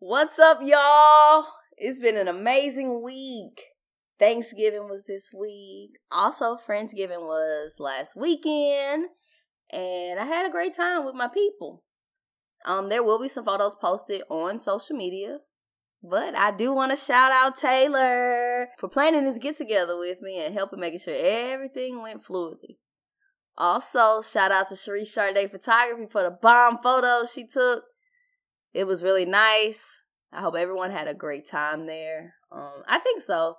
What's up, y'all? It's been an amazing week. Thanksgiving was this week. Also, Friendsgiving was last weekend. And I had a great time with my people. Um, there will be some photos posted on social media. But I do want to shout out Taylor for planning this get together with me and helping making sure everything went fluidly. Also, shout out to Cherie Charday Photography for the bomb photos she took. It was really nice. I hope everyone had a great time there. Um, I think so.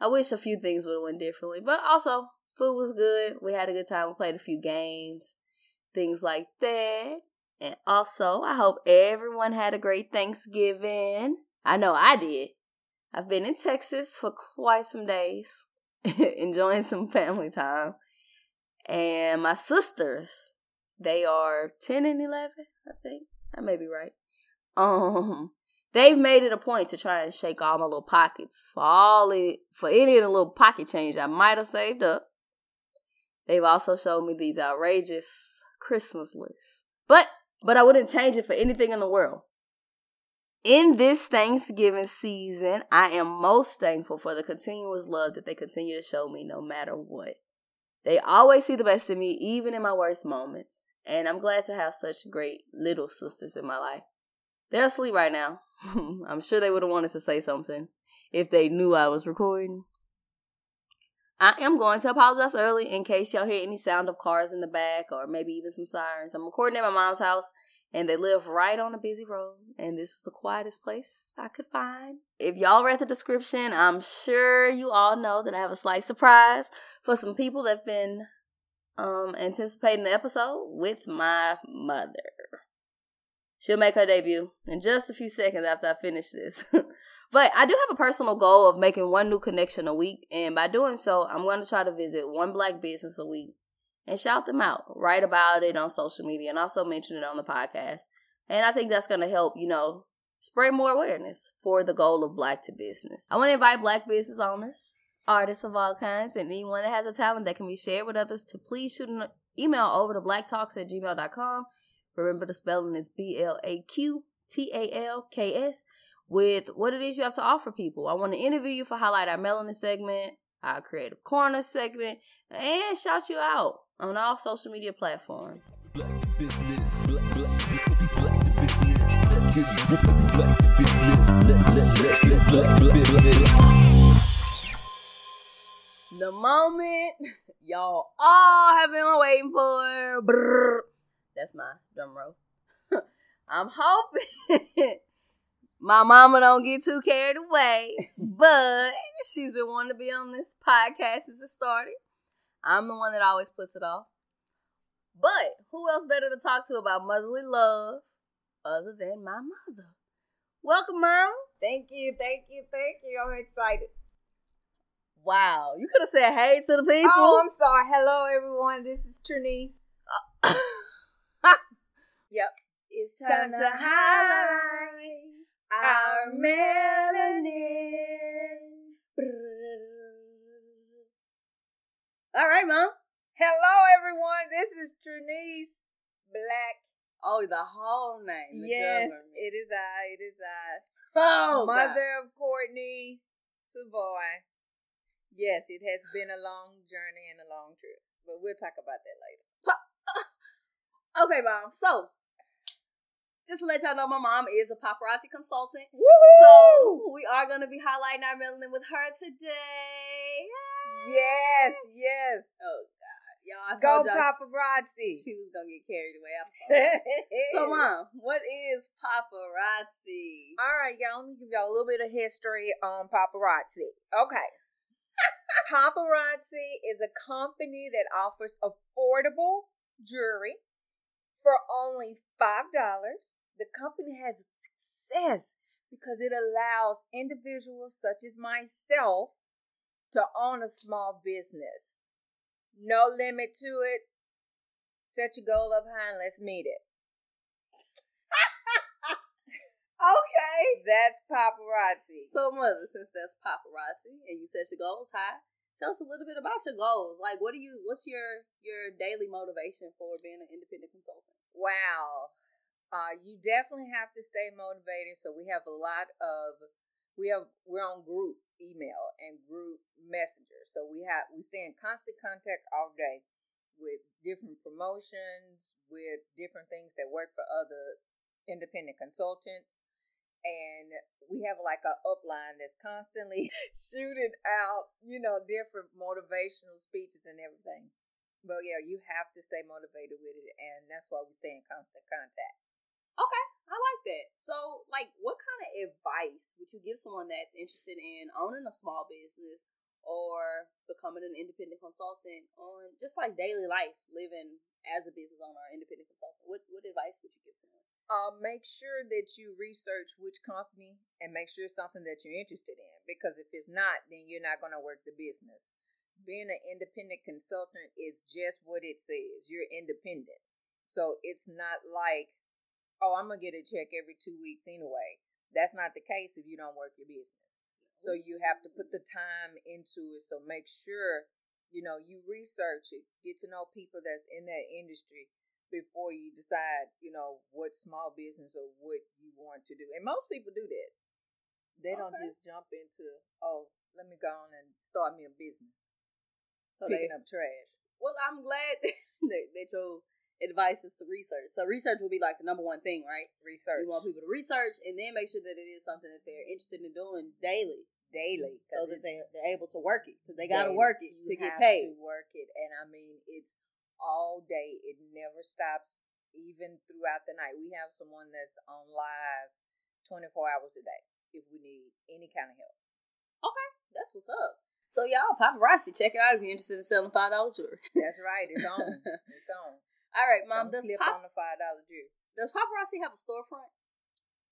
I wish a few things would have went differently, but also food was good. We had a good time. We played a few games, things like that. And also, I hope everyone had a great Thanksgiving. I know I did. I've been in Texas for quite some days, enjoying some family time. And my sisters, they are 10 and 11, I think. I may be right. Um, they've made it a point to try and shake all my little pockets for all it, for any of the little pocket change I might have saved up. They've also showed me these outrageous Christmas lists. But but I wouldn't change it for anything in the world. In this Thanksgiving season, I am most thankful for the continuous love that they continue to show me no matter what. They always see the best in me, even in my worst moments. And I'm glad to have such great little sisters in my life. They're asleep right now. I'm sure they would have wanted to say something if they knew I was recording. I am going to apologize early in case y'all hear any sound of cars in the back or maybe even some sirens. I'm recording at my mom's house and they live right on a busy road and this is the quietest place I could find. If y'all read the description, I'm sure you all know that I have a slight surprise for some people that've been um anticipating the episode with my mother. She'll make her debut in just a few seconds after I finish this. but I do have a personal goal of making one new connection a week, and by doing so, I'm going to try to visit one black business a week and shout them out, write about it on social media, and also mention it on the podcast. And I think that's going to help, you know, spread more awareness for the goal of black to business. I want to invite black business owners, artists of all kinds, and anyone that has a talent that can be shared with others to please shoot an email over to blaqtalks at gmail.com Remember the spelling is B L A Q T A L K S with what it is you have to offer people. I want to interview you for Highlight Our Melanin segment, our Creative Corner segment, and shout you out on all social media platforms. The moment y'all all have been waiting for. Brrr that's my drum roll. I'm hoping my mama don't get too carried away, but she's been wanting to be on this podcast since it started. I'm the one that always puts it off. But who else better to talk to about motherly love other than my mother? Welcome, mom. Thank you, thank you, thank you. I'm excited. Wow, you could have said hey to the people. Oh, I'm sorry. Hello, everyone. This is Trinice. Yep. It's time, time to highlight our melanin. All right, Mom. Hello, everyone. This is Trinice Black. Oh, the whole name. The yes, government. it is I. It is I. Oh, mother God. of Courtney Savoy. Yes, it has been a long journey and a long trip, but we'll talk about that later. Uh, okay, mom. So just to let y'all know, my mom is a paparazzi consultant. Woo-hoo! So we are going to be highlighting our melanin with her today. Yes, yes. Oh God, y'all go paparazzi. She was gonna get carried away. I'm sorry. so, mom, what is paparazzi? All right, y'all. Let me give y'all a little bit of history on paparazzi. Okay. paparazzi is a company that offers affordable jewelry for only $5. The company has success because it allows individuals such as myself to own a small business. No limit to it. Set your goal up high and let's meet it. okay. That's paparazzi. So, mother, since that's paparazzi and you set your goals high, tell us a little bit about your goals. Like, what do you? What's your your daily motivation for being an independent consultant? Wow. Uh, you definitely have to stay motivated. So we have a lot of we have we're on group email and group messenger. So we have we stay in constant contact all day with different promotions, with different things that work for other independent consultants. And we have like a upline that's constantly shooting out, you know, different motivational speeches and everything. But yeah, you have to stay motivated with it, and that's why we stay in constant contact. Okay, I like that. So, like, what kind of advice would you give someone that's interested in owning a small business or becoming an independent consultant on just like daily life, living as a business owner or independent consultant? What what advice would you give someone? Uh, make sure that you research which company and make sure it's something that you're interested in. Because if it's not, then you're not going to work the business. Being an independent consultant is just what it says. You're independent. So it's not like oh, I'm gonna get a check every two weeks anyway. That's not the case if you don't work your business. So you have to put the time into it. So make sure, you know, you research it, get to know people that's in that industry before you decide, you know, what small business or what you want to do. And most people do that. They okay. don't just jump into, oh, let me go on and start me a business. So picking they, end up trash. Well, I'm glad that, that your advice is to research. So research will be like the number one thing, right? Research. You want people to research and then make sure that it is something that they're interested in doing daily. Daily, so that they they're able to work it because they got to work it to get paid. To work it, and I mean it's all day. It never stops, even throughout the night. We have someone that's on live twenty four hours a day if we need any kind of help. Okay, that's what's up. So y'all, paparazzi, check it out if you're interested in selling five dollars jewelry. That's right. It's on. it's on. All right, mom. Don't does slip pop- on the five dollar jewelry. Does paparazzi have a storefront?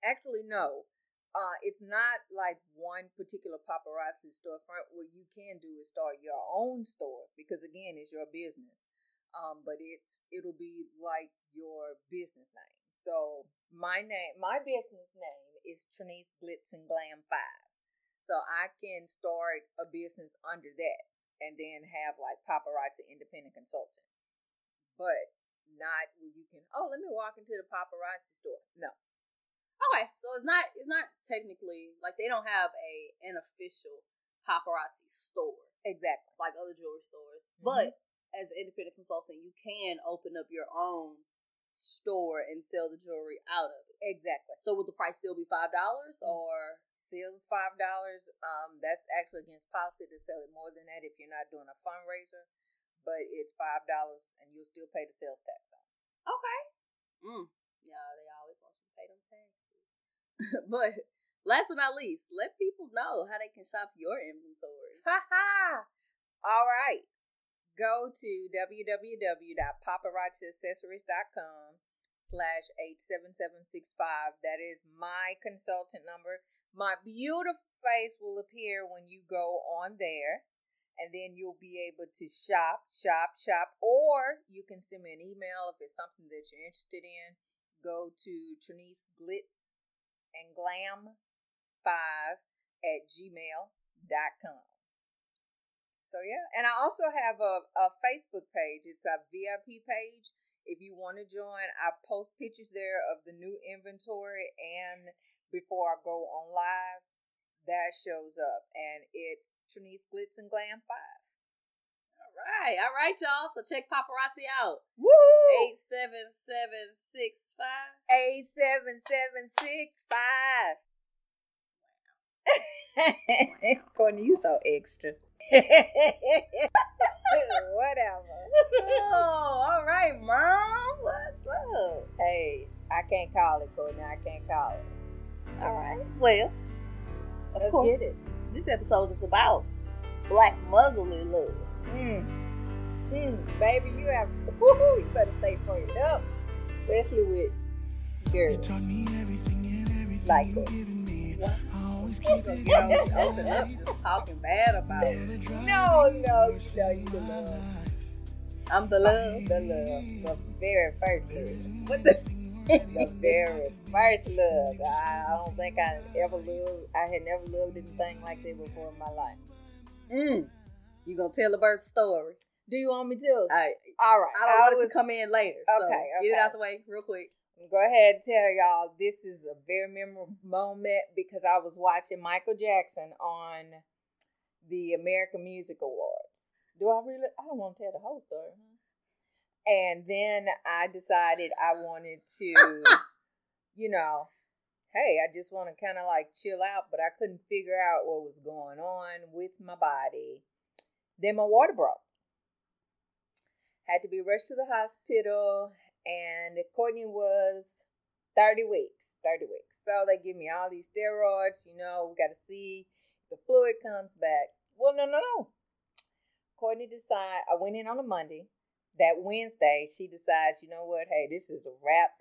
Actually, no. Uh, it's not like one particular paparazzi storefront. What you can do is start your own store because again, it's your business. Um, but it's it'll be like your business name. So my name, my business name is Trinice Glitz and Glam Five. So I can start a business under that and then have like paparazzi independent consultant. But not where you can oh let me walk into the paparazzi store. No. Okay, so it's not it's not technically like they don't have a an official paparazzi store. Exactly. Like other jewelry stores. Mm-hmm. But as an independent consultant, you can open up your own store and sell the jewelry out of it. Exactly. So would the price still be five dollars mm-hmm. or still five dollars? Um, that's actually against policy to sell it more than that if you're not doing a fundraiser but it's five dollars and you'll still pay the sales tax on. Okay. Mm. Yeah, they always want you to pay them taxes. but last but not least, let people know how they can shop your inventory. Ha ha! All right. Go to www.paparazziaccessories.com slash 87765. That is my consultant number. My beautiful face will appear when you go on there and then you'll be able to shop, shop, shop, or you can send me an email if it's something that you're interested in. Go to Trinice Glitz and Glam 5 at gmail.com. So, yeah, and I also have a, a Facebook page, it's a VIP page. If you want to join, I post pictures there of the new inventory and before I go on live that shows up, and it's Trinice Glitz and Glam Five. All right, all right, y'all. So check paparazzi out. Woo! Eight seven seven six five. Eight seven seven six five. Wow. Courtney, you so extra. Whatever. Oh, all right, mom. What's up? Hey, I can't call it, Courtney. I can't call it. All right. Well, of Let's course, get it. This episode is about black motherly love. Mm. Mm. Baby, you have woo you better stay prayed up. Especially with girls. Like that. You know, open up just talking bad about it. No, no, you know you the love. I'm the love. The love. The very first. What the the very first love. I, I don't think I ever loved. I had never loved anything like that before in my life. Mm. You gonna tell the birth story? Do you want me to? I, All right. I don't I want was, it to come in later. Okay, so okay. Get it out the way real quick. Go ahead and tell y'all this is a very memorable moment because I was watching Michael Jackson on the American Music Awards. Do I really? I don't want to tell the whole story. And then I decided I wanted to, you know, hey, I just want to kind of like chill out, but I couldn't figure out what was going on with my body. Then my water broke. Had to be rushed to the hospital, and Courtney was 30 weeks. 30 weeks. So they give me all these steroids, you know, we got to see if the fluid comes back. Well, no, no, no. Courtney decided, I went in on a Monday. That Wednesday, she decides, you know what, hey, this is a wrap.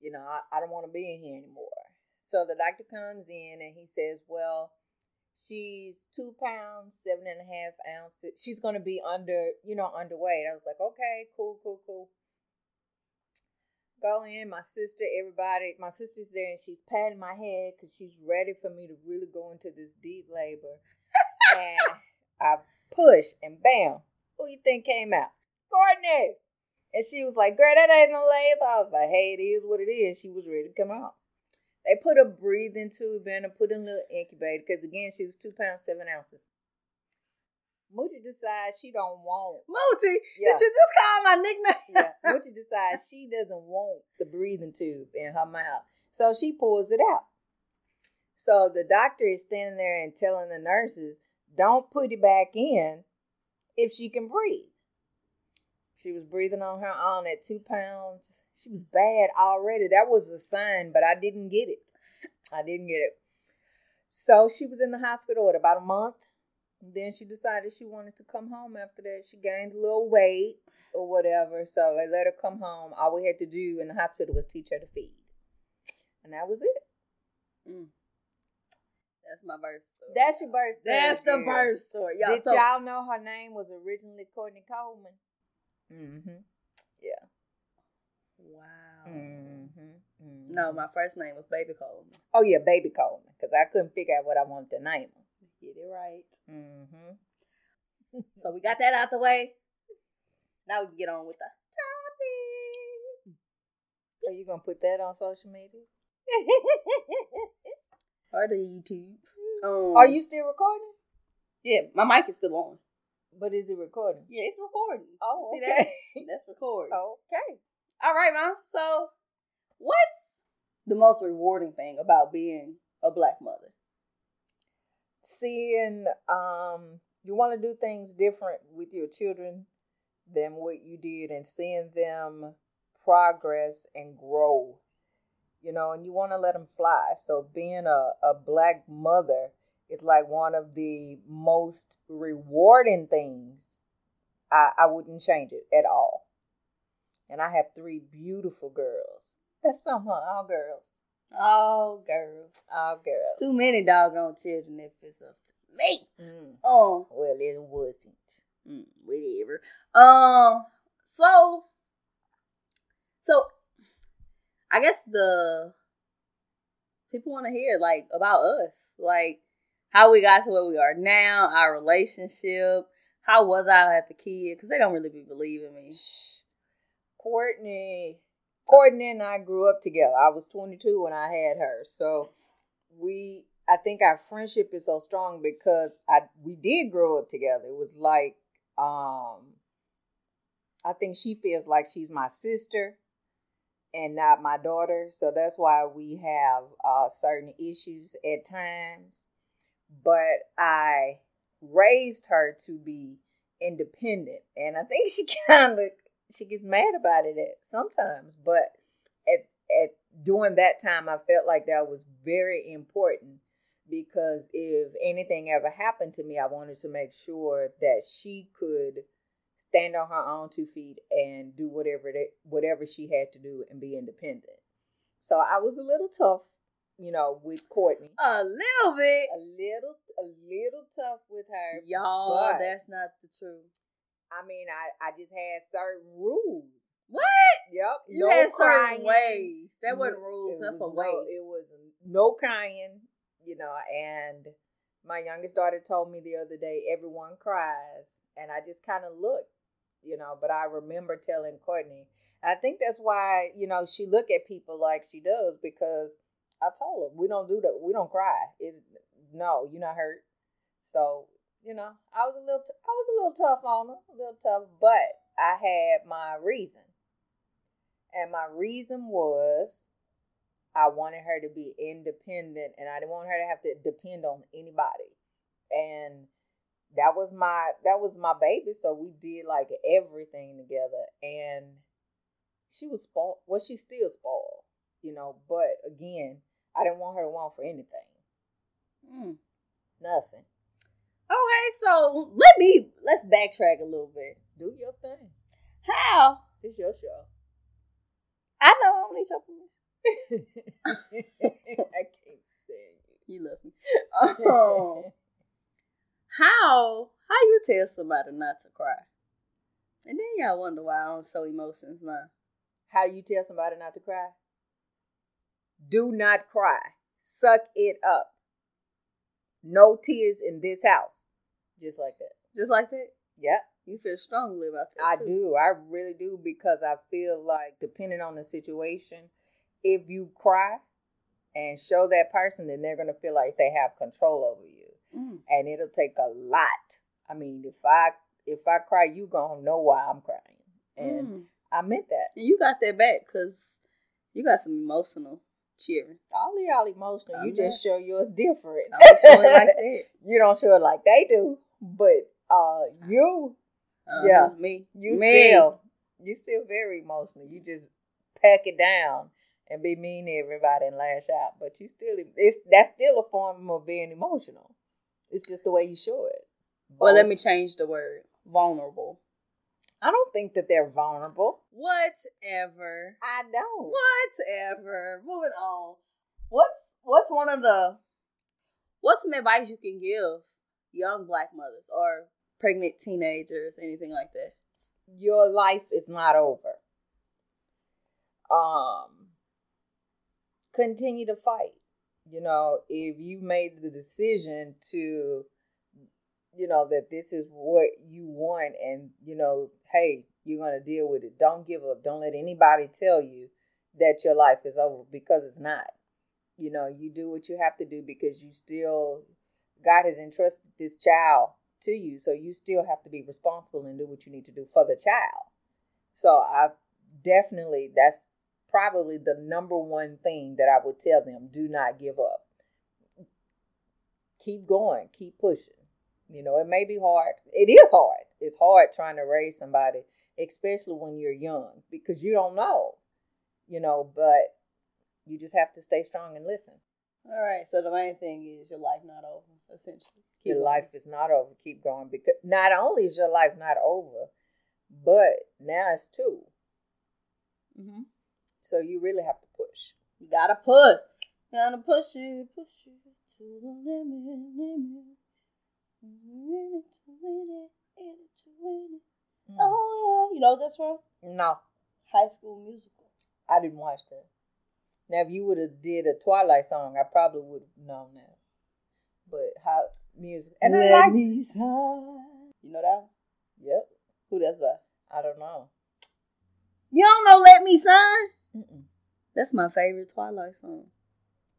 You know, I, I don't want to be in here anymore. So the doctor comes in and he says, well, she's two pounds, seven and a half ounces. She's going to be under, you know, underweight. I was like, okay, cool, cool, cool. Go in, my sister, everybody. My sister's there and she's patting my head because she's ready for me to really go into this deep labor. and I push and bam, who you think came out? Courtney. And she was like, Girl, that ain't no labor. I was like, Hey, it is what it is. She was ready to come out. They put a breathing tube in and put in a little incubator because again, she was two pounds seven ounces. Moochie decides she don't want Moochie. Yeah. Did you just call my nickname? yeah. Moochie decides she doesn't want the breathing tube in her mouth. So she pulls it out. So the doctor is standing there and telling the nurses, don't put it back in if she can breathe. She was breathing on her own at two pounds. She was bad already. That was a sign, but I didn't get it. I didn't get it. So she was in the hospital at about a month. Then she decided she wanted to come home after that. She gained a little weight or whatever. So they let her come home. All we had to do in the hospital was teach her to feed. And that was it. Mm. That's my birth story. That's your birth story. That's the birth story. Y'all, Did so, y'all know her name was originally Courtney Coleman? Mm-hmm. Yeah. Wow. Mm-hmm. Mm-hmm. No, my first name was Baby Coleman. Oh yeah, Baby Coleman, because I couldn't figure out what I wanted to name him. Get it right. Mm-hmm. so we got that out the way. Now we can get on with the topic. Are you gonna put that on social media? or the YouTube. Um, Are you still recording? Yeah, my mic is still on. But is it recording? Yeah, it's recording. Oh, see okay. that? That's recording. Okay. All right, mom. So, what's the most rewarding thing about being a black mother? Seeing um you want to do things different with your children than what you did and seeing them progress and grow you know, and you want to let them fly. So being a, a black mother is like one of the most rewarding things. I, I wouldn't change it at all. And I have three beautiful girls. That's some, huh? All girls. All girls. All girls. Too many doggone children if it's up to me. Mm. Oh. Well, it wasn't. Mm, whatever. Um, so, so I guess the people want to hear like about us, like how we got to where we are now, our relationship. How was I as a kid? Because they don't really be believing me. Courtney, Courtney and I grew up together. I was 22 when I had her, so we. I think our friendship is so strong because I we did grow up together. It was like um I think she feels like she's my sister and not my daughter. So that's why we have uh, certain issues at times. But I raised her to be independent, and I think she kind of she gets mad about it at sometimes. But at at during that time, I felt like that was very important because if anything ever happened to me, I wanted to make sure that she could stand on her own two feet and do whatever whatever she had to do and be independent. So I was a little tough, you know, with Courtney. A little bit. A little a little tough with her. Y'all, that's not the truth. I mean, I, I just had certain rules. What? Yep. You no had crying. certain ways. That wasn't rules. That's a way. No, it was no crying, you know, and my youngest daughter told me the other day, everyone cries. And I just kind of looked you know. But I remember telling Courtney, I think that's why you know she look at people like she does because I told her we don't do that. We don't cry. It's no, you're not hurt. So you know, I was a little, t- I was a little tough on her, a little tough, but I had my reason, and my reason was I wanted her to be independent, and I didn't want her to have to depend on anybody, and that was my that was my baby. So we did like everything together, and she was spoiled. Well, she's still spoiled, you know. But again, I didn't want her to want for anything. Mm. Nothing. Okay, so let me let's backtrack a little bit. Do your thing. How? It's your show. I know I don't need your permission. I can't stand You love me. Oh. how how you tell somebody not to cry? And then y'all wonder why I don't show emotions now. How you tell somebody not to cry? Do not cry. Suck it up. No tears in this house. Just like that. Just like that? Yep. You feel strongly about that. I too. do. I really do because I feel like depending on the situation, if you cry and show that person, then they're gonna feel like they have control over you. Mm. And it'll take a lot. I mean, if I if I cry, you gonna know why I'm crying. And Mm. I meant that. And you got that back because you got some emotional cheering. All of y'all emotional. I'm you just show yours different. I don't show it like that. you don't show it like they do. But uh you Uh, Yeah. me. you me. still you still very emotional. You just pack it down and be mean to everybody and lash out. But you still it's that's still a form of being emotional. It's just the way you show it. Well, let me change the word. Vulnerable. I don't think that they're vulnerable. Whatever. I don't. Whatever. Moving on. What's what's one of the what's some advice you can give young black mothers or pregnant teenagers, anything like that? Your life is not over. Um continue to fight. You know, if you made the decision to you know that this is what you want and you know, hey, you're going to deal with it. Don't give up. Don't let anybody tell you that your life is over because it's not. You know, you do what you have to do because you still God has entrusted this child to you, so you still have to be responsible and do what you need to do for the child. So I definitely that's probably the number one thing that I would tell them, do not give up. Keep going, keep pushing. You know, it may be hard. It is hard. It's hard trying to raise somebody, especially when you're young, because you don't know. You know, but you just have to stay strong and listen. All right. So the main thing is your life not over, essentially. Keep your going. life is not over. Keep going because not only is your life not over, but now it's two. Mhm. So you really have to push. You gotta push. Gotta push it, push it to the limit, limit. In it to win it, in it to win it. Mm. Oh yeah, you know this from No, High School Musical. I didn't watch that. Now, if you would have did a Twilight song, I probably would have known that. But how music and I like. me sign. You know that? one? Yep, Who that's by? I don't know. You don't know Let Me Sign? Mm-mm. That's my favorite Twilight song.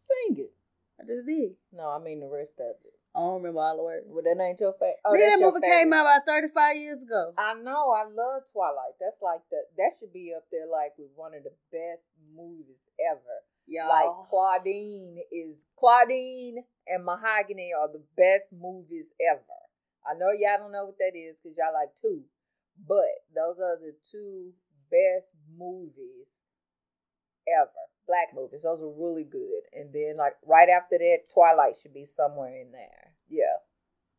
Sing it. I just did. No, I mean the rest of it. I don't remember all the words. Well, that ain't your favorite. Oh, that movie came out about 35 years ago. I know. I love Twilight. That's like the that should be up there like with one of the best movies ever. Y'all. Like Claudine is Claudine and Mahogany are the best movies ever. I know y'all don't know what that is because y'all like two, but those are the two best movies ever. Black movies. Those are really good. And then like right after that, Twilight should be somewhere in there. Yeah.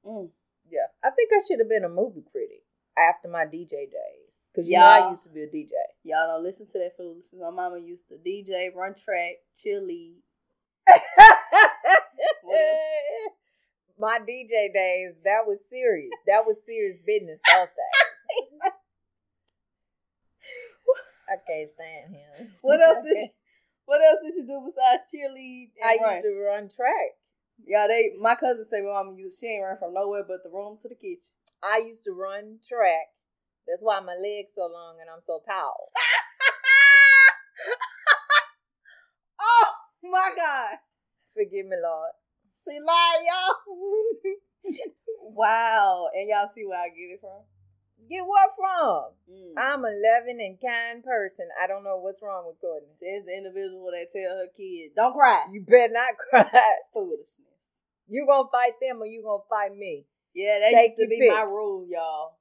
Mm. Yeah. I think I should have been a movie critic after my DJ days. Because you know I used to be a DJ. Y'all don't listen to that foolishness. My mama used to DJ, run track, cheerlead. My DJ days, that was serious. That was serious business those days. I can't stand him. What else did you, What else did you do besides cheerlead? I run? used to run track. Yeah, they. My cousin say my mom used she ain't run from nowhere but the room to the kitchen. I used to run track. That's why my legs so long and I'm so tall. oh my God! Forgive me, Lord. See, lie, y'all. wow, and y'all see where I get it from. Get what from? Mm. I'm a loving and kind person. I don't know what's wrong with Courtney. Says the individual that tell her kid, don't cry. You better not cry. Foolishness. You gonna fight them or you gonna fight me? Yeah, that Take used to be pick. my rule, y'all.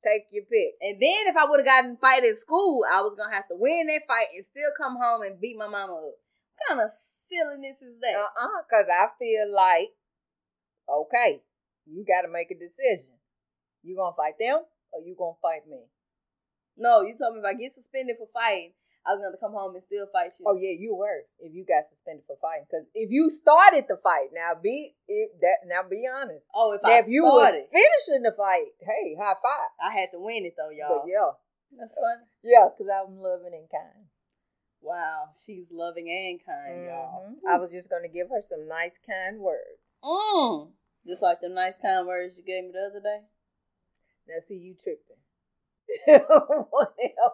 Take your pick. And then if I would have gotten fight at school, I was gonna have to win that fight and still come home and beat my mama up. What kind of silliness is that? Uh-uh, cause I feel like, okay, you gotta make a decision. You gonna fight them or you gonna fight me? no, you told me if I get suspended for fighting, I was gonna come home and still fight you. Oh yeah, you were. If you got suspended for fighting, because if you started the fight, now be if that now be honest. Oh, if Now, I if you started, finishing the fight, hey, high five. I had to win it though, y'all. But yeah, That's funny. yeah, because I'm loving and kind. Wow, she's loving and kind, y'all. Mhm. I was just gonna give her some nice, kind words. Mm. Just like the nice kind words you gave me the other day. Now see you tripping. Whatever.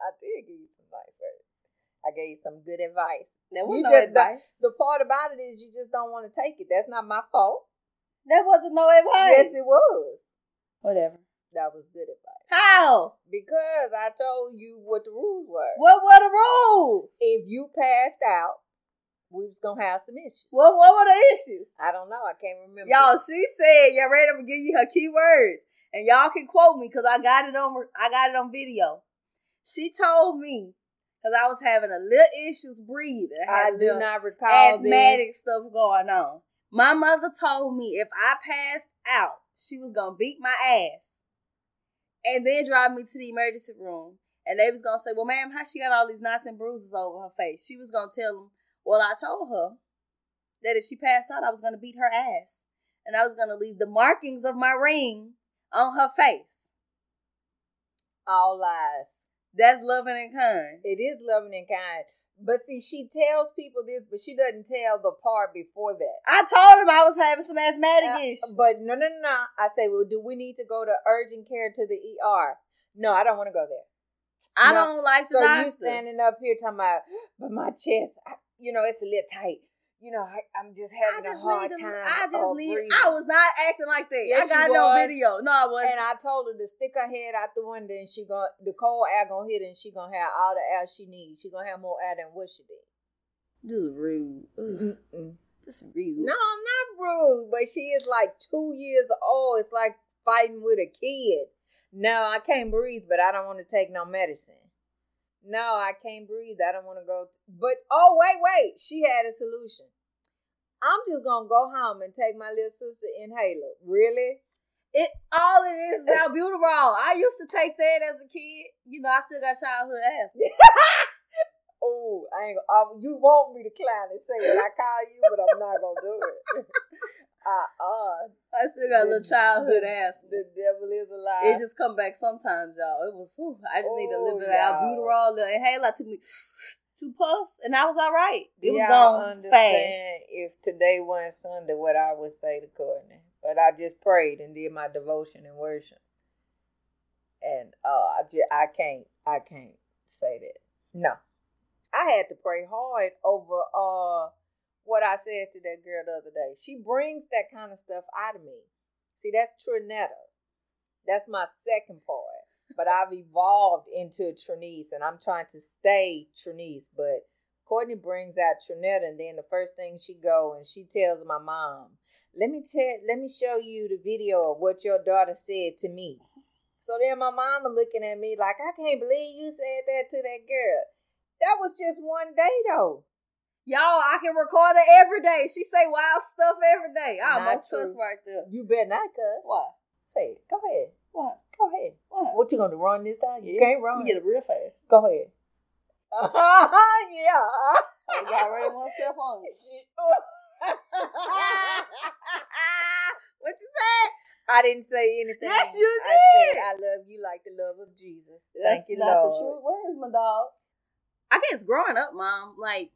I did give you some nice words. I gave you some good advice. That You was no just advice. The part about it is you just don't want to take it. That's not my fault. that wasn't no advice. Yes, it was. Whatever. That was good advice. How? Because I told you what the rules were. What were the rules? If you passed out, we was gonna have some issues. What What were the issues? I don't know. I can't remember. Y'all, she said, y'all ready to give you her keywords. And y'all can quote me because I got it on I got it on video. She told me because I was having a little issues breathing. I had do not recall asthmatic this. stuff going on. My mother told me if I passed out, she was gonna beat my ass. And then drive me to the emergency room. And they was gonna say, Well, ma'am, how she got all these knots and bruises over her face? She was gonna tell them, Well, I told her that if she passed out, I was gonna beat her ass. And I was gonna leave the markings of my ring on her face. All lies. That's loving and kind. It is loving and kind. But see, she tells people this, but she doesn't tell the part before that. I told him I was having some asthmatic Uh, issues. But no, no, no, no. I say, well, do we need to go to urgent care to the ER? No, I don't want to go there. I no. don't like the So doctor. you standing up here talking about, but my chest, I, you know, it's a little tight. You know, I, I'm just having just a hard need time. I just need. breathing. I was not acting like that. Yes, I got no was. video. No, I wasn't. And I told her to stick her head out the window, and she going the cold air gonna hit, her and she gonna have all the air she needs. She gonna have more air than what she did. just rude. Mm-mm. Just rude. No, I'm not rude, but she is like two years old. It's like fighting with a kid. No, I can't breathe, but I don't want to take no medicine. No, I can't breathe. I don't want to go. but oh, wait, wait. She had a solution. I'm just gonna go home and take my little sister inhaler. Really? It all it is is albuterol. I used to take that as a kid. You know, I still got childhood asthma. Oh, I ain't. You want me to clown and say what I call you, but I'm not gonna do it. uh uh. I still got a little childhood asthma. The devil is alive. It just come back sometimes, y'all. It was. Whew, I just need a little Oh, bit of albuterol, little inhaler. I took me two puffs, and I was all right. It was Y'all gone fast. If today wasn't Sunday, what I would say to Courtney, but I just prayed and did my devotion and worship, and uh, I just I can't I can't say that. No, I had to pray hard over uh what I said to that girl the other day. She brings that kind of stuff out of me. See, that's Trinetta. That's my second part. But I've evolved into Trinice and I'm trying to stay Trinice. But Courtney brings out Trinetta and then the first thing she go and she tells my mom, Let me tell let me show you the video of what your daughter said to me. So then my mama looking at me like, I can't believe you said that to that girl. That was just one day though. Y'all, I can record it every day. She say wild stuff every day. I almost cuss right there. You better not cuss. Why? Say it. Go ahead. What? Go ahead. What? What you gonna do? Run this time? You Yeah, can't run. You get it real fast. Go ahead. yeah. I was already one step on you. what you said? I didn't say anything. Yes, you I said did. I love you like the love of Jesus. That's Thank you, not the truth. Where is my dog? I guess growing up, mom, like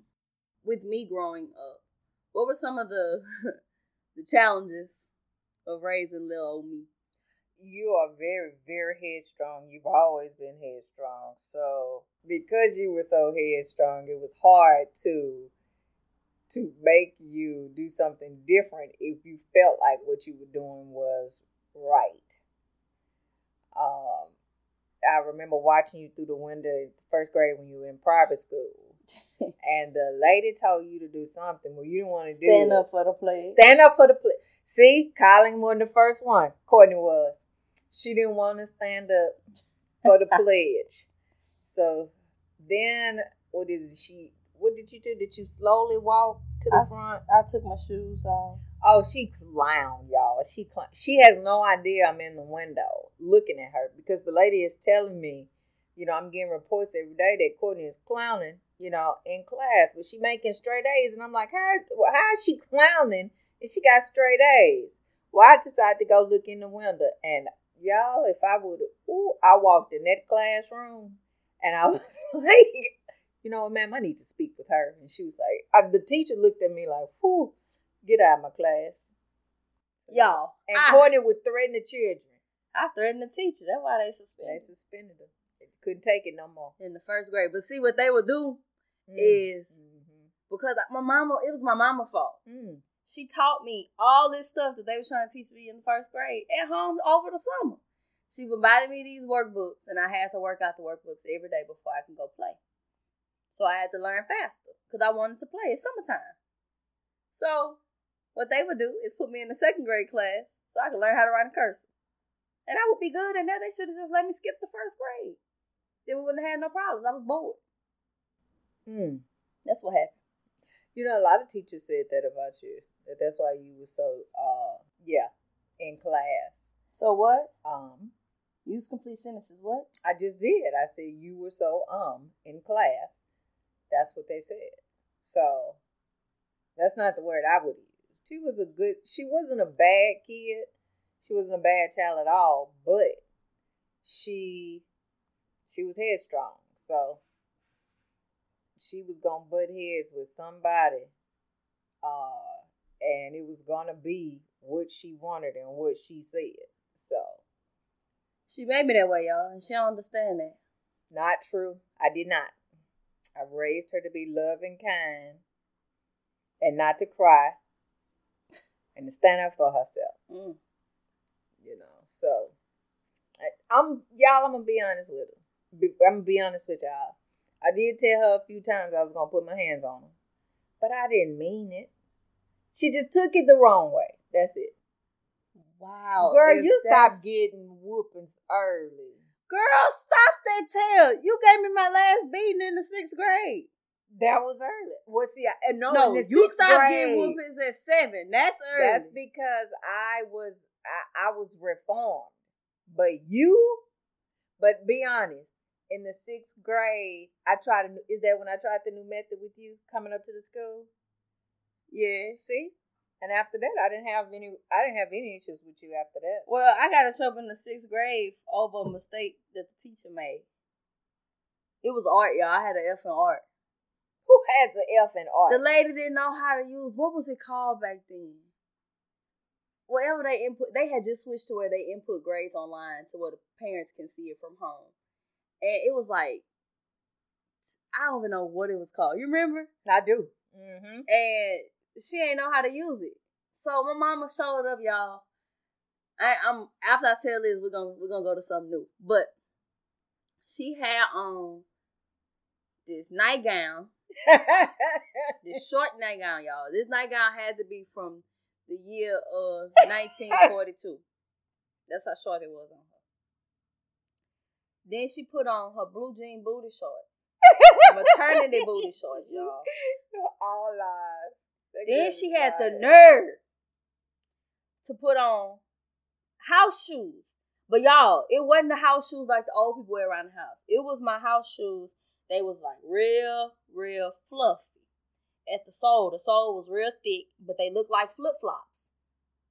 with me growing up, what were some of the the challenges of raising little old me? You are very, very headstrong. You've always been headstrong. So because you were so headstrong, it was hard to to make you do something different if you felt like what you were doing was right. Um, I remember watching you through the window in first grade when you were in private school. and the lady told you to do something well you didn't want to do Stand up for the play. Stand up for the play. See, Colin wasn't the first one. Courtney was. She didn't want to stand up for the pledge. So then, what is it? She? What did you do? Did you slowly walk to the I, front? I took my shoes off. Oh, she clown, y'all. She clown. She has no idea I'm in the window looking at her because the lady is telling me, you know, I'm getting reports every day that Courtney is clowning, you know, in class, but she making straight A's, and I'm like, how? How is she clowning? And she got straight A's. Well, I decided to go look in the window, and y'all, if I would, ooh, I walked in that classroom, and I was like, you know, what, ma'am, I need to speak with her, and she was like, uh, the teacher looked at me like, whoo. Get out of my class. Y'all, And I, Courtney would threaten the children. I threatened the teacher. That's why they suspended. They suspended suspended her. They couldn't take it no more. in the first grade. But see what they would do Mm. is Mhm. because my mama, it was my mama's fault. Mm. She taught me all this stuff that they was trying to teach me in the first grade at home over the summer. She provided me these workbooks, and I had to work out the workbooks every day before I can go play. So I had to learn faster because I wanted to play. It's summertime. So what they would do is put me in the second grade class so I could learn how to write in cursive. And I would be good, and then they should have just let me skip the first grade. Then we wouldn't have had no problems. I was bored. Mm. That's what happened. You know, a lot of teachers said that about you. That that's why you were so, uh, yeah, in class. So what? Um, Use complete sentences. What? I just did. I said you were so um in class. That's what they said. So that's not the word I would use. She was a good. She wasn't a bad kid. She wasn't a bad child at all. But she she was headstrong. So she was gonna butt heads with somebody, uh, and it was gonna be what she wanted and what she said. So. She made me that way, y'all, and she don't understand that. Not true. I did not. I raised her to be loving, kind, and not to cry, and to stand up for herself. Mm. You know. So, I, I'm y'all. I'm gonna be honest with her. Be- I'm gonna be honest with y'all. I did tell her a few times I was gonna put my hands on her, but I didn't mean it. She just took it the wrong way. That's it. Wow, Girl, you stop getting whoopings early. Girl, stop that tail. You gave me my last beating in the sixth grade. That was early. Well, see, I, and no, No, you stopped getting whoopings at seven. That's early. That's because I was I, I was reformed. But you, but be honest, in the sixth grade, I tried. A, new- is that when I tried the new method with you coming up to the school? yeah. See, and after that, I didn't have any. I didn't have any issues with you after that. Well, I got to show up in the sixth grade over a mistake that the teacher made. It was art, y'all. I had an F in art. Who has an F in art? The lady didn't know how to use what was it called back then? Whatever they input, they had just switched to where they input grades online to where the parents can see it from home, and it was like I don't even know what it was called. You remember? I do. Mm-hmm. And she ain't know how to use it. So my mama showed up, y'all. I, I'm after I tell this, we're gonna we're gonna go to something new. But she had on this nightgown this short nightgown, y'all. This nightgown had to be from the year of 1942. That's how short it was on. Then she put on her blue jean booty shorts, maternity booty shorts, y'all. All lies. That Then she had the nerve to put on house shoes. But y'all, it wasn't the house shoes like the old people wear around the house. It was my house shoes. They was like real, real fluffy. At the sole, the sole was real thick, but they looked like flip flops.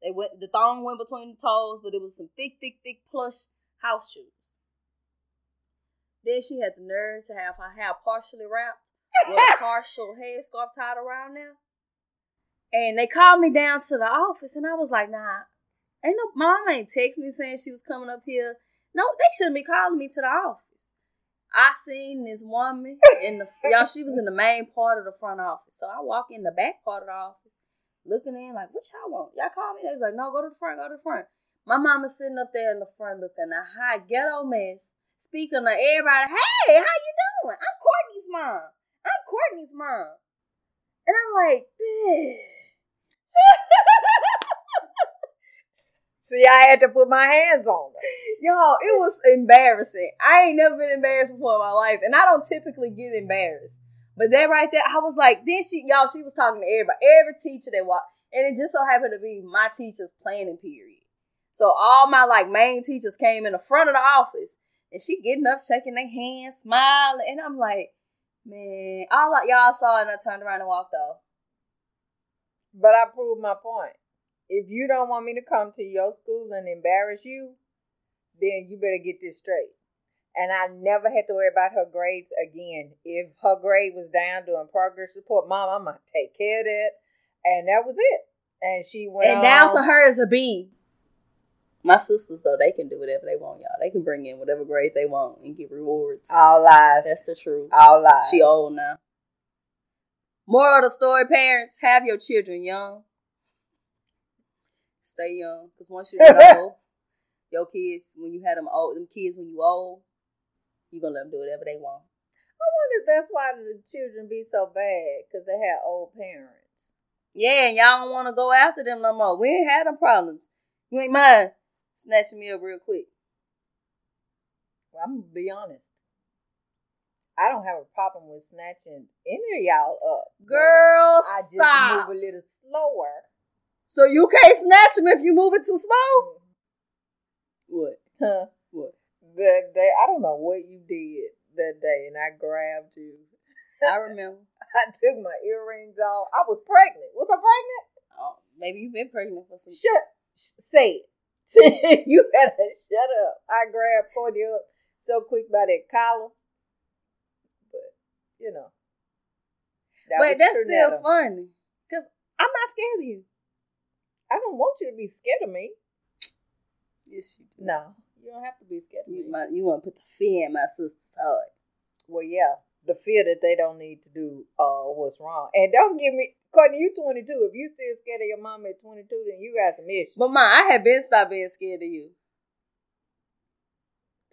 They went the thong went between the toes, but it was some thick, thick, thick plush house shoes. Then she had the nerve to have her hair partially wrapped with a partial headscarf tied around there. And they called me down to the office, and I was like, nah, ain't no, mom ain't text me saying she was coming up here. No, they shouldn't be calling me to the office. I seen this woman in the y'all. She was in the main part of the front office. So I walk in the back part of the office, looking in like, what y'all want? Y'all call me? They was like, no, go to the front, go to the front. My mama sitting up there in the front looking a hot ghetto mess, speaking to everybody. Hey, how you doing? I'm Courtney's mom. I'm Courtney's mom. And I'm like. See, I had to put my hands on her. Y'all, it was embarrassing. I ain't never been embarrassed before in my life, and I don't typically get embarrassed. But that right there, I was like, then she, y'all, she was talking to everybody, every teacher that walked, and it just so happened to be my teacher's planning period. So all my like main teachers came in the front of the office, and she getting up, shaking their hands, smiling, and I'm like, man, all like y'all saw, and I turned around and walked off. But I proved my point if you don't want me to come to your school and embarrass you, then you better get this straight. And I never had to worry about her grades again. If her grade was down doing progress report, mom, I'm gonna take care of that. And that was it. And she went And now to her is a B. My sisters though, they can do whatever they want, y'all. They can bring in whatever grade they want and get rewards. All lies. That's the truth. All lies. She old now. Moral of the story, parents, have your children young stay young. Because once you're old, your kids, when you had them old, them kids when you old, you're gonna let them do whatever they want. I wonder if that's why the children be so bad because they had old parents. Yeah, and y'all don't want to go after them no more. We ain't had them problems. You ain't mind snatching me up real quick. Well, I'm gonna be honest. I don't have a problem with snatching any of y'all up. Girl, I just stop. move a little slower so you can't snatch them if you move it too slow? Mm-hmm. What? Huh? What? That day, I don't know what you did that day, and I grabbed you. I remember. I took my earrings off. I was pregnant. Was I pregnant? Oh, maybe you've been pregnant for some. Shut. Say it. you better shut up. I grabbed Courtney up so quick by that collar, but you know. That Wait, that's still funny because I'm not scared of you. I don't want you to be scared of me. Yes, you do. No, you don't have to be scared of you, me. My, you want to put the fear in my sister's heart. Well, yeah, the fear that they don't need to do uh what's wrong. And don't give me, Courtney, you 22. If you still scared of your mom at 22, then you got some issues. But, ma, I had been stopped being scared of you.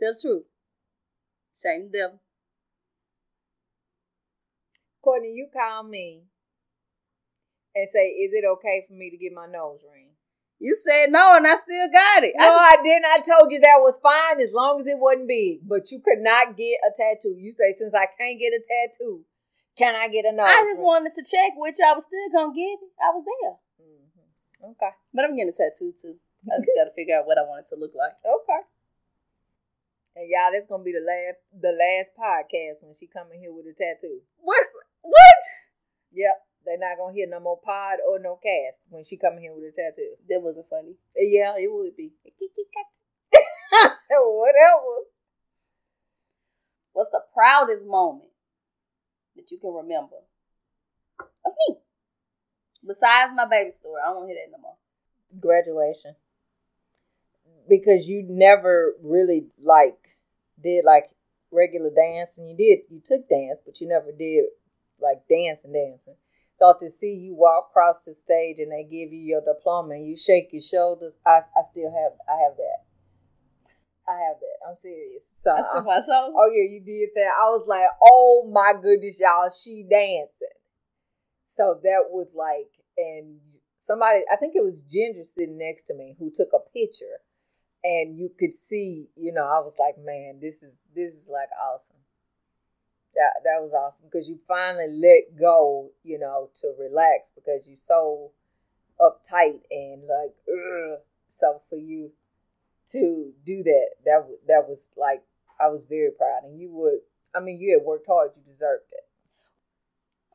Tell the truth. Same devil. Courtney, you call me and say, "Is it okay for me to get my nose ring?" You said no, and I still got it. No, I, just, I didn't. I told you that was fine as long as it wasn't big. But you could not get a tattoo. You say, since I can't get a tattoo, can I get a nose? I just wanted to check, which I was still gonna get. I was there. Mm-hmm. Okay, but I'm getting a tattoo too. I just got to figure out what I want it to look like. Okay. And y'all, that's gonna be the last the last podcast when she come in here with a tattoo. What? What? Yep. They're not gonna hear no more pod or no cast when she come here with a tattoo. That wasn't funny. Yeah, it would be. Whatever. What's the proudest moment that you can remember of me? Besides my baby story, I don't hear that no more. Graduation. Because you never really like did like regular dance and you did you took dance, but you never did like dancing dancing. So to see you walk across the stage and they give you your diploma and you shake your shoulders, I, I still have I have that. I have that. I'm serious. So, I shook my shoulders. Oh yeah, you did that. I was like, oh my goodness, y'all, she dancing. So that was like, and somebody, I think it was Ginger sitting next to me who took a picture, and you could see, you know, I was like, man, this is this is like awesome that that was awesome because you finally let go, you know, to relax because you're so uptight and like, Ugh. so for you to do that, that that was like I was very proud, and you would. I mean, you had worked hard. You deserved it.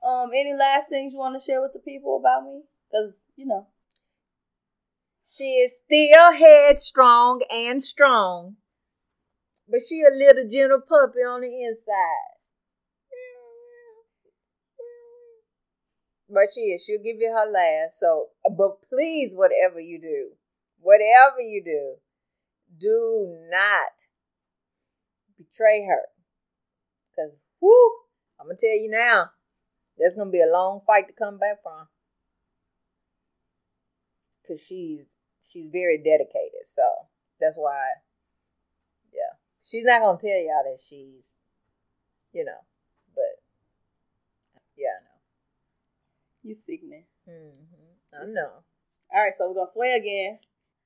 Um, any last things you want to share with the people about me? Because you know, she is still headstrong and strong, but she a little gentle puppy on the inside. But she is. She'll give you her last. So, but please, whatever you do, whatever you do, do not betray her. Cause woo! I'm gonna tell you now, that's gonna be a long fight to come back from. Cause she's she's very dedicated, so that's why. Yeah, she's not gonna tell y'all that she's, you know, but yeah, I know. You sickening. Mm-hmm. I know. All right, so we're gonna sway again.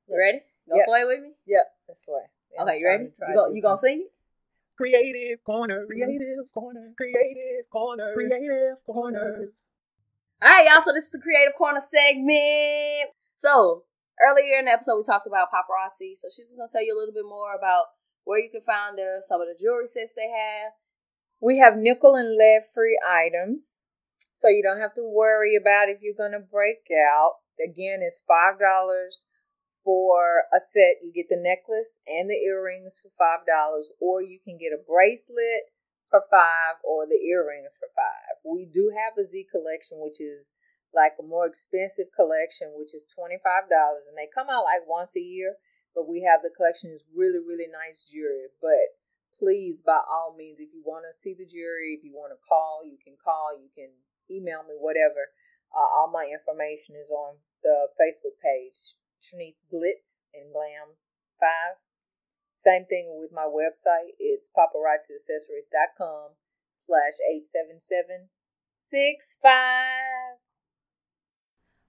You ready? Gonna Yep. sway with me? Yep, that's why. Okay, you ready? You gonna you gonna sing it? Creative corner, creative corner, creative corner, creative corners. All right, y'all. So this is the Creative Corner segment. So earlier in the episode, we talked about paparazzi. So she's just gonna tell you a little bit more about where you can find her, some of the jewelry sets they have. We have nickel and lead free items, so you don't have to worry about if you're gonna break out. Again, it's five dollars for a set. You get the necklace and the earrings for five dollars, or you can get a bracelet for five or the earrings for five. We do have a Zi collection, which is like a more expensive collection, which is twenty five dollars, and they come out like once a year. But we have the collection is really really nice jewelry. But please, by all means, if you want to see the jewelry, if you want to call, you can call, you can email me, whatever. Uh, all my information is on the Facebook page, Trinice Glitz and Glam Five. Same thing with my website. It's paparazziaccessories.com slash eight seven seven six five.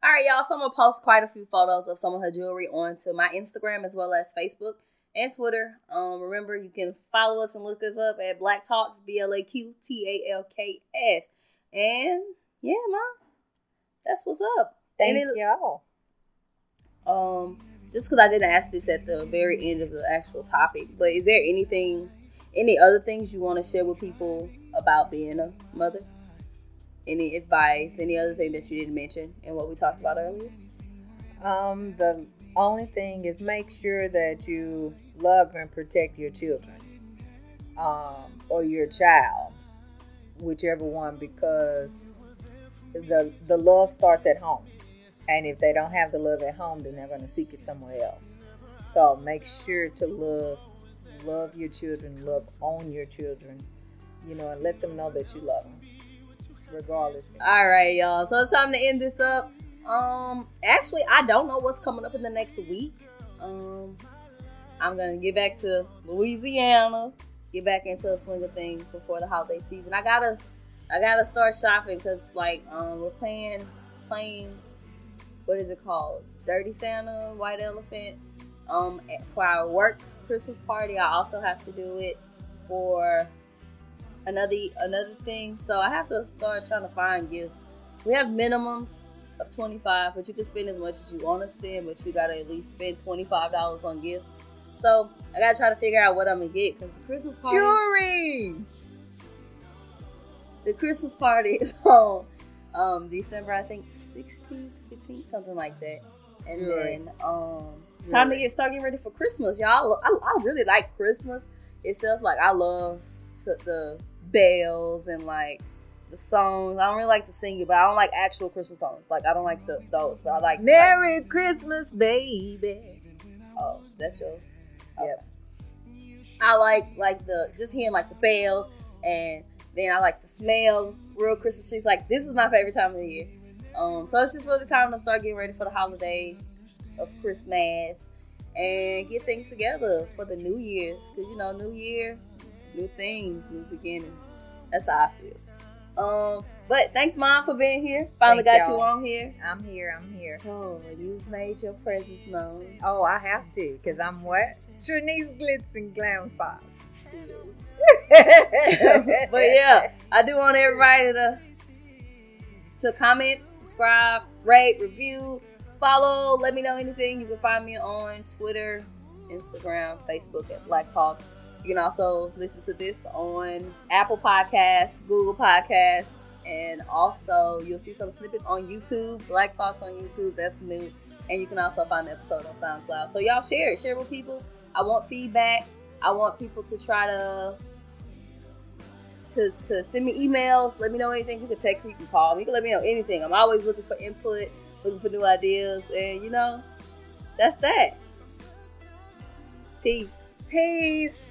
All right, y'all. So I'm gonna post quite a few photos of some of her jewelry onto my Instagram as well as Facebook and Twitter. Um, remember you can follow us and look us up at BlaqTalks B L A Q T A L K S. And yeah, mom, that's what's up. Thank it- y'all. Um, just because I didn't ask this at the very end of the actual topic, but is there anything, any other things you want to share with people about being a mother? Any advice? Any other thing that you didn't mention in what we talked about earlier? Um, the only thing is make sure that you love and protect your children, um, or your child, whichever one, because the the love starts at home, and if they don't have the love at home, then they're going to seek it somewhere else. So make sure to love, love your children, love on your children, you know, and let them know that you love them, regardless. All right, y'all. So it's time to end this up. Um, actually, I don't know what's coming up in the next week. Um, I'm gonna get back to Louisiana, get back into the swing of things before the holiday season. I gotta, I gotta start shopping because like um, we're playing, playing, what is it called? Dirty Santa, White Elephant. Um, for our work Christmas party, I also have to do it for another another thing. So I have to start trying to find gifts. We have minimums of 25 but you can spend as much as you want to spend but you gotta at least spend $25 on gifts so i gotta try to figure out what i'm gonna get because the christmas party Jewelry. the christmas party is on um december i think 16th 15th something like that and Jewelry. then um time to get start getting ready for christmas y'all i, I really like christmas itself like i love to, the bells and like the songs i don't really like to sing it but i don't like actual christmas songs like i don't like the, those but i like like, Merry Christmas, baby. Oh, that's yours. Yep. I like like the just hearing like the bells, and then I like to smell real Christmas trees. Like this is my favorite time of the year. Um, so it's just really time to start getting ready for the holiday of Christmas and get things together for the New Year. Cause you know, New Year, new things, new beginnings. That's how I feel. Um, but thanks, mom, for being here. Finally Thank got you y'all. on here. I'm here. I'm here. Oh, you've made your presence known. Oh, I have to, because I'm what? Trinice Glitz and Glam Five. but yeah, I do want everybody to to comment, subscribe, rate, review, follow. Let me know anything. You can find me on Twitter, Instagram, Facebook at BlaqTalk. You can also listen to this on Apple Podcasts, Google Podcasts, and also you'll see some snippets on YouTube. BlaqTalks on YouTube. That's new. And you can also find the episode on SoundCloud. So y'all share it. Share it with people. I want feedback. I want people to try to to, to send me emails. Let me know anything. You can text me, you can call me, you can let me know anything. I'm always looking for input, looking for new ideas, and you know, that's that. Peace. Peace.